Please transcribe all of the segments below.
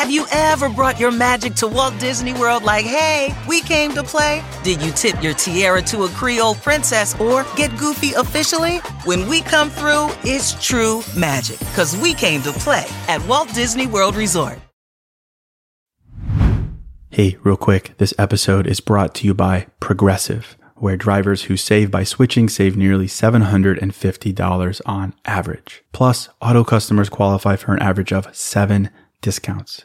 Have you ever brought your magic to Walt Disney World like, hey, we came to play? Did you tip your tiara to a Creole princess or get goofy officially? When we come through, it's true magic, because we came to play at Walt Disney World Resort. Hey, real quick, this episode is brought to you by Progressive, where drivers who save by switching save nearly $750 on average. Plus, auto customers qualify for an average of seven discounts.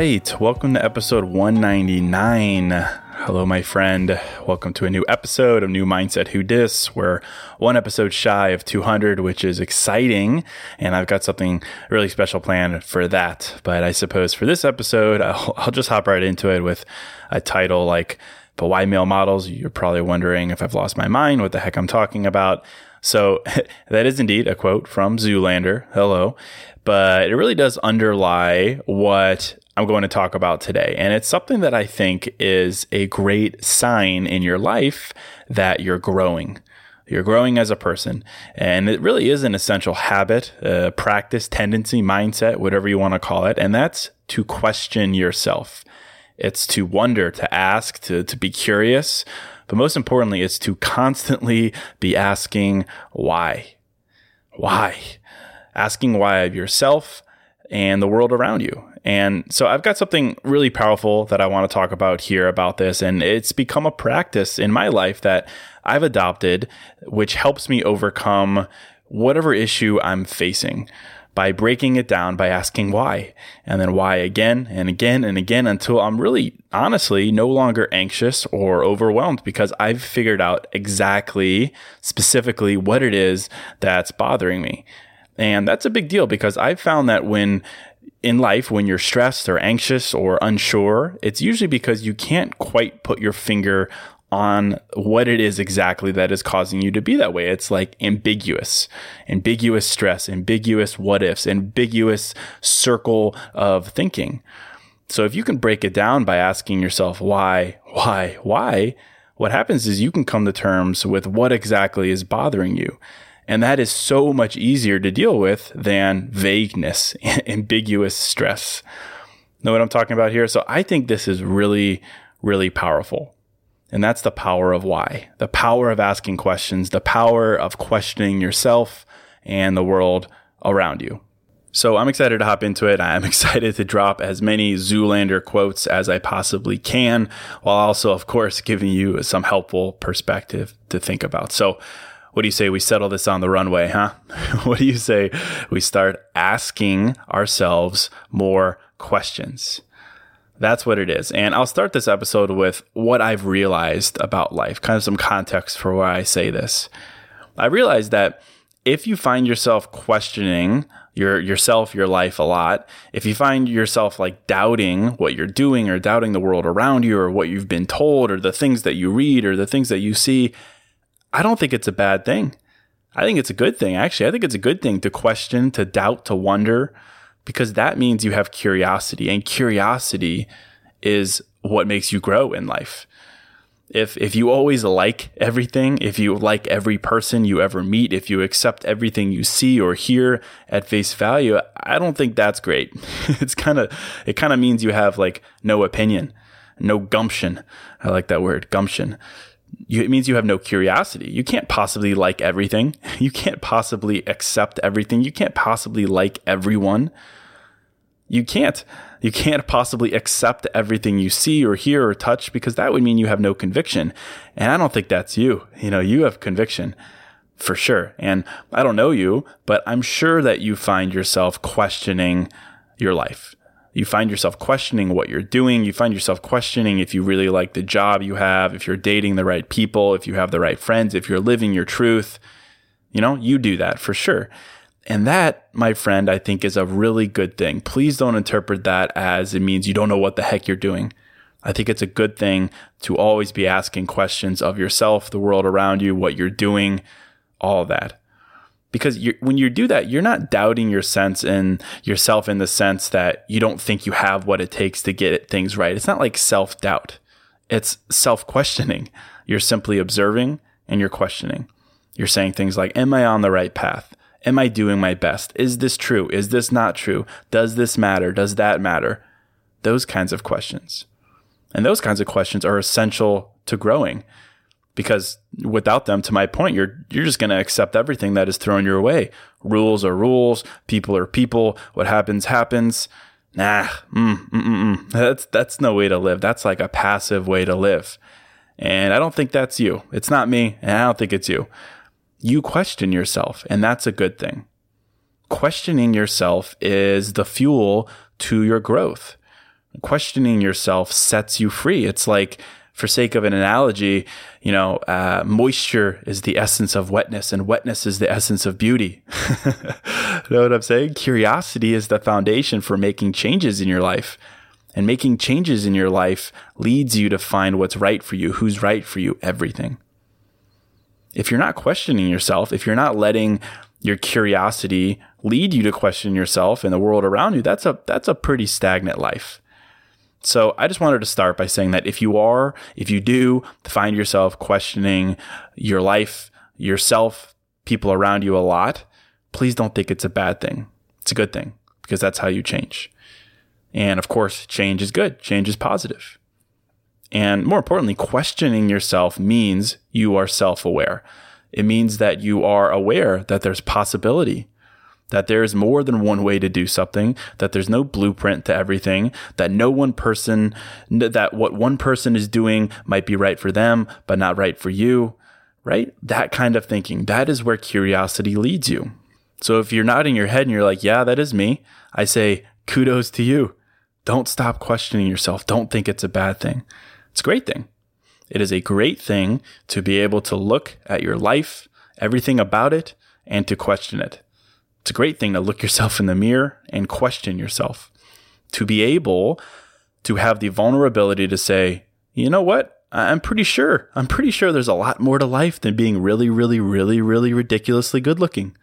Right, welcome to episode 199. Hello, my friend. Welcome to a new episode of New Mindset Who Dis. We're one episode shy of 200, which is exciting, and I've got something really special planned for that. But I suppose for this episode, I'll, I'll just hop right into it with a title like "But Why Male Models?" You're probably wondering if I've lost my mind, what the heck I'm talking about. So that is indeed a quote from Zoolander. Hello but it really does underlie what I'm going to talk about today. And it's something that I think is a great sign in your life that you're growing. You're growing as a person. And it really is an essential habit, uh, practice, tendency, mindset, whatever you want to call it. And that's to question yourself. It's to wonder, to ask, to, to be curious. But most importantly, it's to constantly be asking why. Why? asking why of yourself and the world around you. And so I've got something really powerful that I want to talk about here about this. And it's become a practice in my life that I've adopted, which helps me overcome whatever issue I'm facing by breaking it down by asking why and then why again and again and again until I'm really honestly no longer anxious or overwhelmed because I've figured out exactly specifically what it is that's bothering me. And that's a big deal because I've found that when in life, when you're stressed or anxious or unsure, it's usually because you can't quite put your finger on what it is exactly that is causing you to be that way. It's like ambiguous, ambiguous stress, ambiguous what ifs, ambiguous circle of thinking. So if you can break it down by asking yourself why, why, why, what happens is you can come to terms with what exactly is bothering you. And that is so much easier to deal with than vagueness, ambiguous stress. Know what I'm talking about here? So I think this is really, really powerful. And that's the power of why, the power of asking questions, the power of questioning yourself and the world around you. So I'm excited to hop into it. I'm excited to drop as many Zoolander quotes as I possibly can, while also, of course, giving you some helpful perspective to think about. So what do you say we settle this on the runway, huh? what do you say we start asking ourselves more questions? That's what it is. And I'll start this episode with what I've realized about life, kind of some context for why I say this. I realized that if you find yourself questioning your yourself, your life a lot, if you find yourself like doubting what you're doing or doubting the world around you or what you've been told or the things that you read or the things that you see, I don't think it's a bad thing. I think it's a good thing. Actually, I think it's a good thing to question, to doubt, to wonder, because that means you have curiosity, and curiosity is what makes you grow in life. If if you always like everything, if you like every person you ever meet, if you accept everything you see or hear at face value, I don't think that's great. it's kind of it kind of means you have like no opinion, no gumption. I like that word, gumption you, it means you have no curiosity. You can't possibly like everything. You can't possibly accept everything. You can't possibly like everyone. You can't. You can't possibly accept everything you see or hear or touch because that would mean you have no conviction. And I don't think that's you. You know, you have conviction for sure. And I don't know you, but I'm sure that you find yourself questioning your life. You find yourself questioning what you're doing. You find yourself questioning if you really like the job you have, if you're dating the right people, if you have the right friends, if you're living your truth. You know, you do that for sure. And that, my friend, I think is a really good thing. Please don't interpret that as it means you don't know what the heck you're doing. I think it's a good thing to always be asking questions of yourself, the world around you, what you're doing, all that. Because you're, when you do that, you're not doubting your sense and yourself in the sense that you don't think you have what it takes to get things right. It's not like self doubt. It's self questioning. You're simply observing and you're questioning. You're saying things like, Am I on the right path? Am I doing my best? Is this true? Is this not true? Does this matter? Does that matter? Those kinds of questions. And those kinds of questions are essential to growing because without them to my point you're you're just going to accept everything that is thrown your way. Rules are rules. People are people. What happens happens. Nah mm, mm, mm, mm. that's that's no way to live. That's like a passive way to live. And i don't think that's you. It's not me and i don't think it's you. You question yourself and that's a good thing. Questioning yourself is the fuel to your growth. Questioning yourself sets you free. It's like for sake of an analogy, you know, uh, moisture is the essence of wetness, and wetness is the essence of beauty. know what I'm saying? Curiosity is the foundation for making changes in your life. And making changes in your life leads you to find what's right for you, who's right for you, everything. If you're not questioning yourself, if you're not letting your curiosity lead you to question yourself and the world around you, that's a that's a pretty stagnant life. So I just wanted to start by saying that if you are, if you do find yourself questioning your life, yourself, people around you a lot, please don't think it's a bad thing. It's a good thing because that's how you change. And of course, change is good. Change is positive. And more importantly, questioning yourself means you are self aware. It means that you are aware that there's possibility that there is more than one way to do something, that there's no blueprint to everything, that no one person, that what one person is doing might be right for them, but not right for you, right? That kind of thinking. That is where curiosity leads you. So if you're nodding your head and you're like, yeah, that is me, I say, kudos to you. Don't stop questioning yourself. Don't think it's a bad thing. It's a great thing. It is a great thing to be able to look at your life, everything about it, and to question it. It's a great thing to look yourself in the mirror and question yourself. To be able to have the vulnerability to say, you know what? I'm pretty sure. I'm pretty sure there's a lot more to life than being really, really, really, really ridiculously good looking.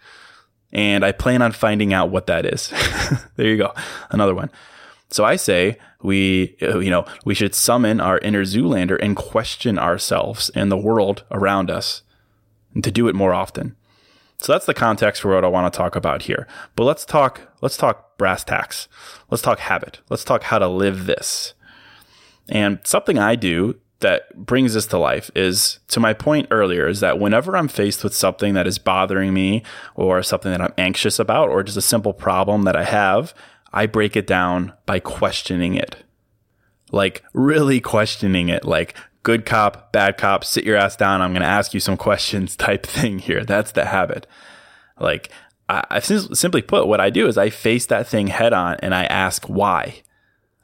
And I plan on finding out what that is. there you go. Another one. So I say we, uh, you know, we should summon our inner Zoolander and question ourselves and the world around us and to do it more often. So that's the context for what I want to talk about here. But let's talk let's talk brass tacks. Let's talk habit. Let's talk how to live this. And something I do that brings this to life is to my point earlier is that whenever I'm faced with something that is bothering me or something that I'm anxious about or just a simple problem that I have, I break it down by questioning it. Like really questioning it. Like good cop, bad cop, sit your ass down. I'm going to ask you some questions type thing here. That's the habit. Like, I, I simply put, what I do is I face that thing head on and I ask why.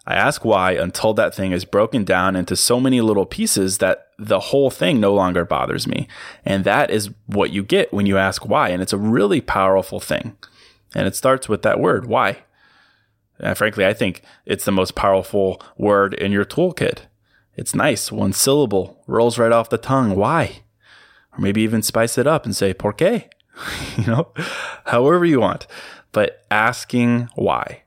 I ask why until that thing is broken down into so many little pieces that the whole thing no longer bothers me. And that is what you get when you ask why. And it's a really powerful thing. And it starts with that word, why. And frankly, I think it's the most powerful word in your toolkit. It's nice, one syllable, rolls right off the tongue. Why? Or maybe even spice it up and say, por qué? you know, however you want, but asking why.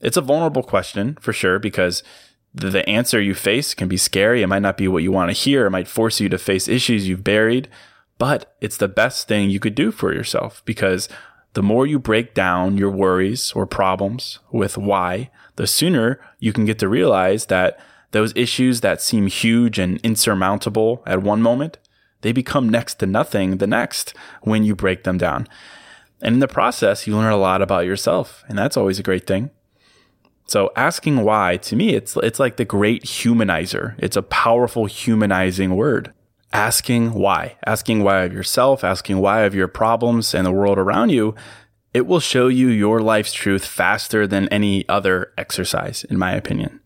It's a vulnerable question for sure because the answer you face can be scary. It might not be what you want to hear. It might force you to face issues you've buried, but it's the best thing you could do for yourself because the more you break down your worries or problems with why, the sooner you can get to realize that those issues that seem huge and insurmountable at one moment, they become next to nothing the next when you break them down. And in the process, you learn a lot about yourself, and that's always a great thing. So asking why to me it's it's like the great humanizer. It's a powerful humanizing word. Asking why, asking why of yourself, asking why of your problems and the world around you, it will show you your life's truth faster than any other exercise in my opinion.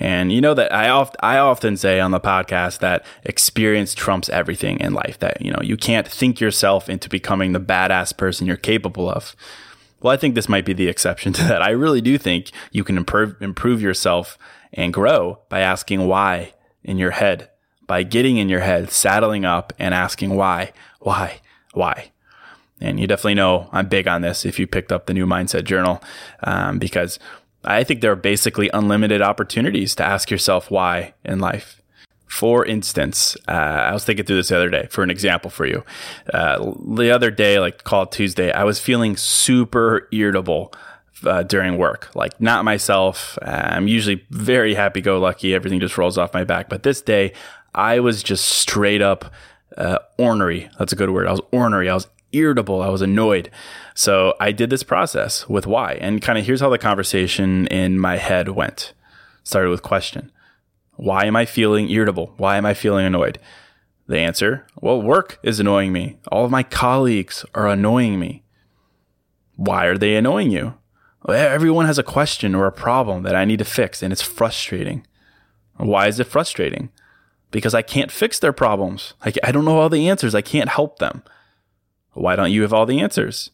And you know that I oft I often say on the podcast that experience trumps everything in life. That you know you can't think yourself into becoming the badass person you're capable of. Well, I think this might be the exception to that. I really do think you can improve improve yourself and grow by asking why in your head, by getting in your head, saddling up and asking why, why, why. And you definitely know I'm big on this if you picked up the new mindset journal, um, because I think there are basically unlimited opportunities to ask yourself why in life. For instance, uh, I was thinking through this the other day for an example for you. Uh, the other day, like call Tuesday, I was feeling super irritable uh, during work, like not myself. I'm usually very happy go lucky. Everything just rolls off my back. But this day, I was just straight up uh, ornery. That's a good word. I was ornery. I was irritable. I was annoyed. So I did this process with why. And kind of here's how the conversation in my head went. Started with question. Why am I feeling irritable? Why am I feeling annoyed? The answer, well, work is annoying me. All of my colleagues are annoying me. Why are they annoying you? Well, everyone has a question or a problem that I need to fix, and it's frustrating. Why is it frustrating? Because I can't fix their problems. I, I don't know all the answers. I can't help them. Why don't you have all the answers?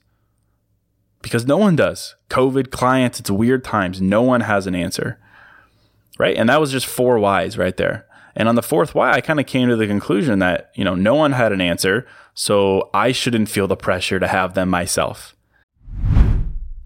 Because no one does. COVID, clients, it's weird times. No one has an answer. Right. And that was just four whys right there. And on the fourth why, I kind of came to the conclusion that, you know, no one had an answer. So I shouldn't feel the pressure to have them myself.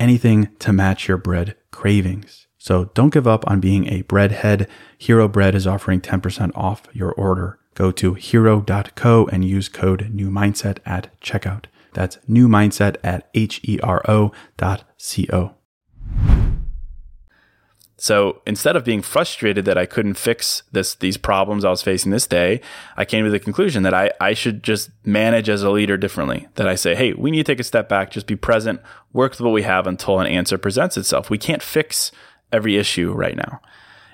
anything to match your bread cravings. So don't give up on being a breadhead. Hero Bread is offering 10% off your order. Go to hero.co and use code new mindset at checkout. That's new mindset at E C O. So instead of being frustrated that I couldn't fix this these problems I was facing this day, I came to the conclusion that I, I should just manage as a leader differently. That I say, hey, we need to take a step back, just be present, work with what we have until an answer presents itself. We can't fix every issue right now.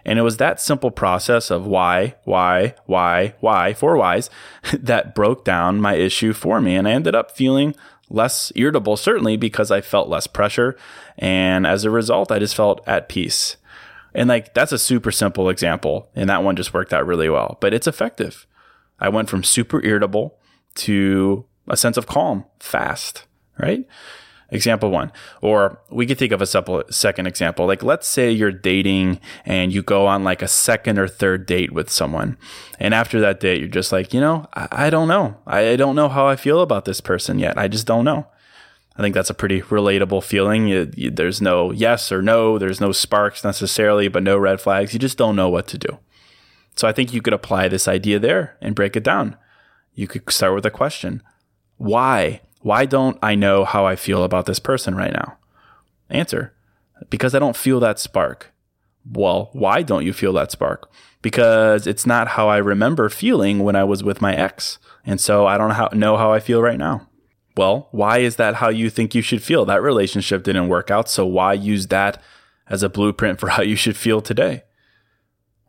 And it was that simple process of why, why, why, why, four whys that broke down my issue for me. And I ended up feeling less irritable, certainly because I felt less pressure. And as a result, I just felt at peace. And like, that's a super simple example. And that one just worked out really well, but it's effective. I went from super irritable to a sense of calm fast, right? Example one. Or we could think of a supple, second example. Like, let's say you're dating and you go on like a second or third date with someone. And after that date, you're just like, you know, I, I don't know. I, I don't know how I feel about this person yet. I just don't know. I think that's a pretty relatable feeling. You, you, there's no yes or no, there's no sparks necessarily, but no red flags. You just don't know what to do. So I think you could apply this idea there and break it down. You could start with a question Why? Why don't I know how I feel about this person right now? Answer Because I don't feel that spark. Well, why don't you feel that spark? Because it's not how I remember feeling when I was with my ex. And so I don't know how I feel right now. Well, why is that how you think you should feel? That relationship didn't work out. So why use that as a blueprint for how you should feel today?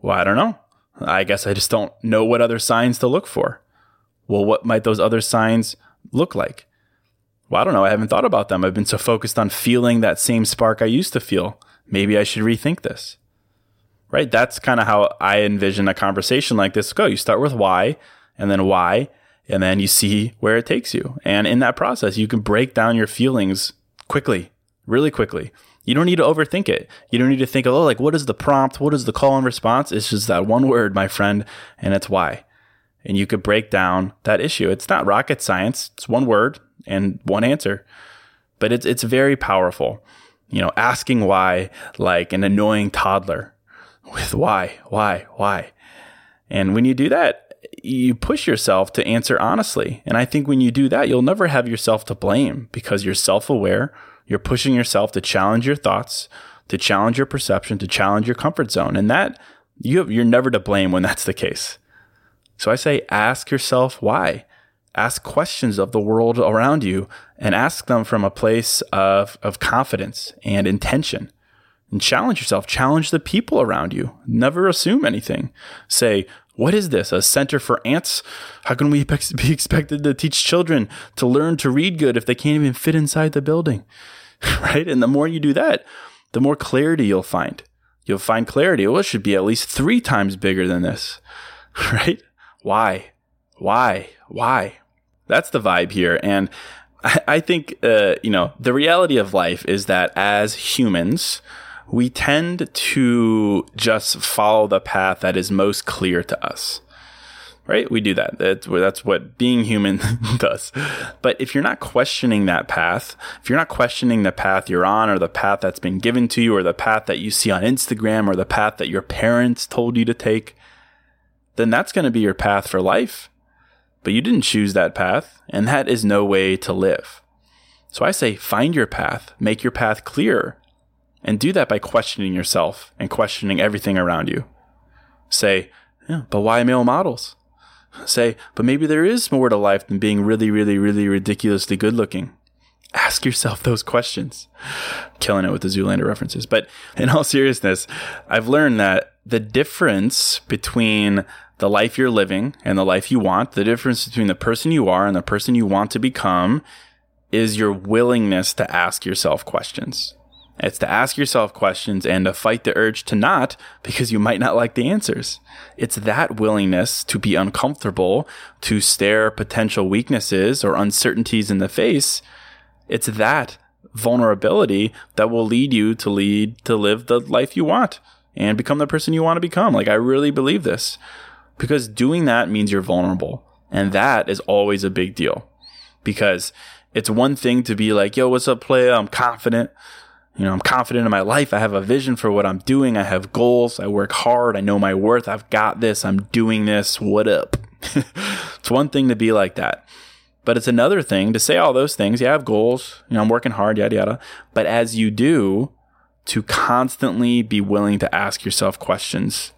Well, I don't know. I guess I just don't know what other signs to look for. Well, what might those other signs look like? Well, I don't know. I haven't thought about them. I've been so focused on feeling that same spark I used to feel. Maybe I should rethink this. Right? That's kind of how I envision a conversation like this go. You start with why, and then why, and then you see where it takes you. And in that process, you can break down your feelings quickly, really quickly. You don't need to overthink it. You don't need to think, oh, like, what is the prompt? What is the call and response? It's just that one word, my friend, and it's why. And you could break down that issue. It's not rocket science. It's one word and one answer, but it's, it's very powerful. You know, asking why like an annoying toddler with why, why, why. And when you do that, you push yourself to answer honestly. And I think when you do that, you'll never have yourself to blame because you're self aware. You're pushing yourself to challenge your thoughts, to challenge your perception, to challenge your comfort zone. And that you have, you're never to blame when that's the case. So I say, ask yourself why. Ask questions of the world around you and ask them from a place of, of confidence and intention. And challenge yourself, challenge the people around you. Never assume anything. Say, what is this? A center for ants? How can we be expected to teach children to learn to read good if they can't even fit inside the building? right? And the more you do that, the more clarity you'll find. You'll find clarity. Well, it should be at least three times bigger than this, right? Why? Why? Why? That's the vibe here. And I, think, uh, you know, the reality of life is that as humans, we tend to just follow the path that is most clear to us. Right? We do that. That's, what being human does. But if you're not questioning that path, if you're not questioning the path you're on or the path that's been given to you or the path that you see on Instagram or the path that your parents told you to take, then that's going to be your path for life. But you didn't choose that path, and that is no way to live. So I say find your path, make your path clear, and do that by questioning yourself and questioning everything around you. Say, yeah, but why male models? Say, but maybe there is more to life than being really, really, really ridiculously good looking. Ask yourself those questions. Killing it with the Zoolander references. But in all seriousness, I've learned that the difference between the life you're living and the life you want, the difference between the person you are and the person you want to become is your willingness to ask yourself questions. It's to ask yourself questions and to fight the urge to not because you might not like the answers. It's that willingness to be uncomfortable, to stare potential weaknesses or uncertainties in the face. It's that vulnerability that will lead you to lead to live the life you want and become the person you want to become. Like I really believe this because doing that means you're vulnerable. And that is always a big deal because it's one thing to be like, yo, what's up, player? I'm confident. You know, I'm confident in my life. I have a vision for what I'm doing. I have goals. I work hard. I know my worth. I've got this. I'm doing this. What up? it's one thing to be like that. But it's another thing to say all those things. Yeah, I have goals. You know, I'm working hard, yada, yada. But as you do, to constantly be willing to ask yourself questions,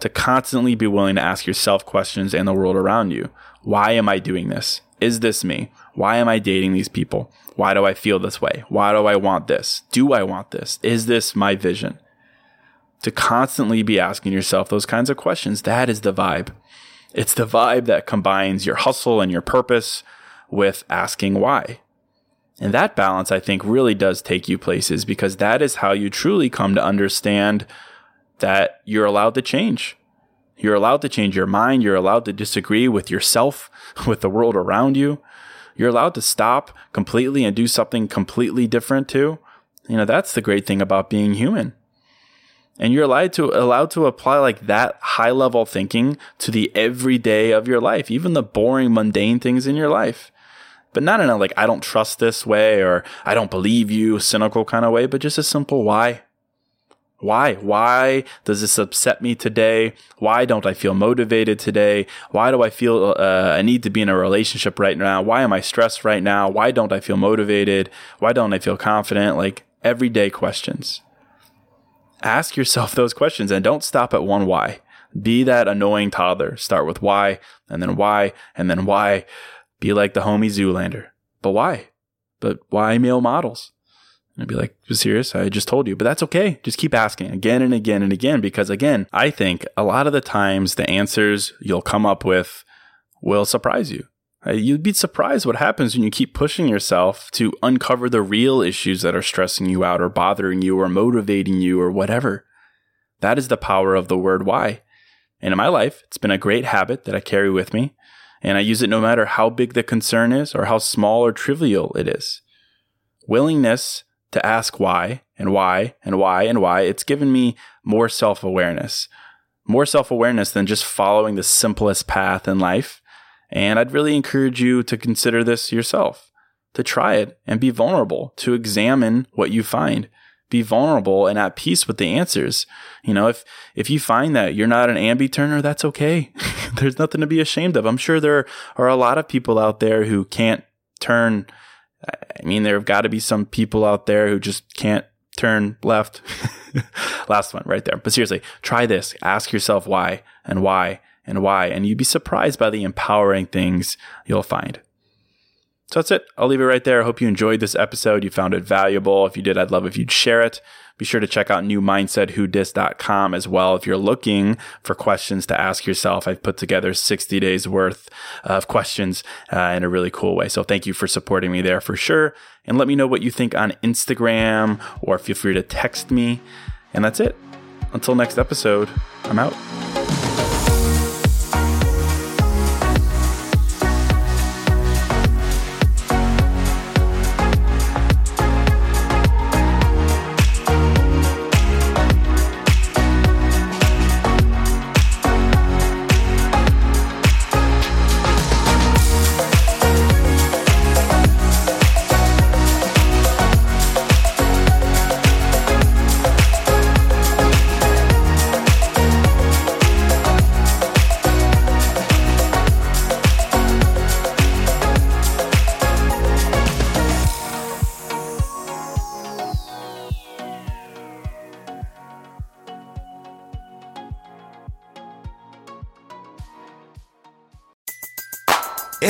to constantly be willing to ask yourself questions and the world around you. Why am I doing this? Is this me? Why am I dating these people? Why do I feel this way? Why do I want this? Do I want this? Is this my vision? To constantly be asking yourself those kinds of questions, that is the vibe. It's the vibe that combines your hustle and your purpose with asking why. And that balance, I think, really does take you places because that is how you truly come to understand that you're allowed to change. You're allowed to change your mind. You're allowed to disagree with yourself, with the world around you. You're allowed to stop completely and do something completely different too. You know, that's the great thing about being human. And you're allowed to allowed to apply like that high level thinking to the everyday of your life, even the boring, mundane things in your life. But not in a like I don't trust this way or I don't believe you cynical kind of way, but just a simple why. Why? Why does this upset me today? Why don't I feel motivated today? Why do I feel uh, I need to be in a relationship right now? Why am I stressed right now? Why don't I feel motivated? Why don't I feel confident? Like everyday questions. Ask yourself those questions and don't stop at one why. Be that annoying toddler. Start with why and then why and then why. Be like the homie Zoolander. But why? But why male models? And I'd be like, serious? I just told you. But that's okay. Just keep asking again and again and again. Because again, I think a lot of the times the answers you'll come up with will surprise you. Uh, you'd be surprised what happens when you keep pushing yourself to uncover the real issues that are stressing you out or bothering you or motivating you or whatever. That is the power of the word why. And in my life, it's been a great habit that I carry with me. And I use it no matter how big the concern is or how small or trivial it is. Willingness to ask why and why and why and why, it's given me more self awareness. More self awareness than just following the simplest path in life. And I'd really encourage you to consider this yourself, to try it and be vulnerable, to examine what you find. Be vulnerable and at peace with the answers. You know, if if you find that you're not an ambi turner, that's okay. There's nothing to be ashamed of. I'm sure there are a lot of people out there who can't turn I mean, there have got to be some people out there who just can't turn left. Last one right there. But seriously, try this. Ask yourself why and why and why, and you'd be surprised by the empowering things you'll find. So that's it. I'll leave it right there. I hope you enjoyed this episode. You found it valuable. If you did, I'd love if you'd share it. Be sure to check out newmindsetwhodis.com as well. If you're looking for questions to ask yourself, I've put together 60 days worth of questions uh, in a really cool way. So thank you for supporting me there for sure. And let me know what you think on Instagram or feel free to text me. And that's it. Until next episode, I'm out.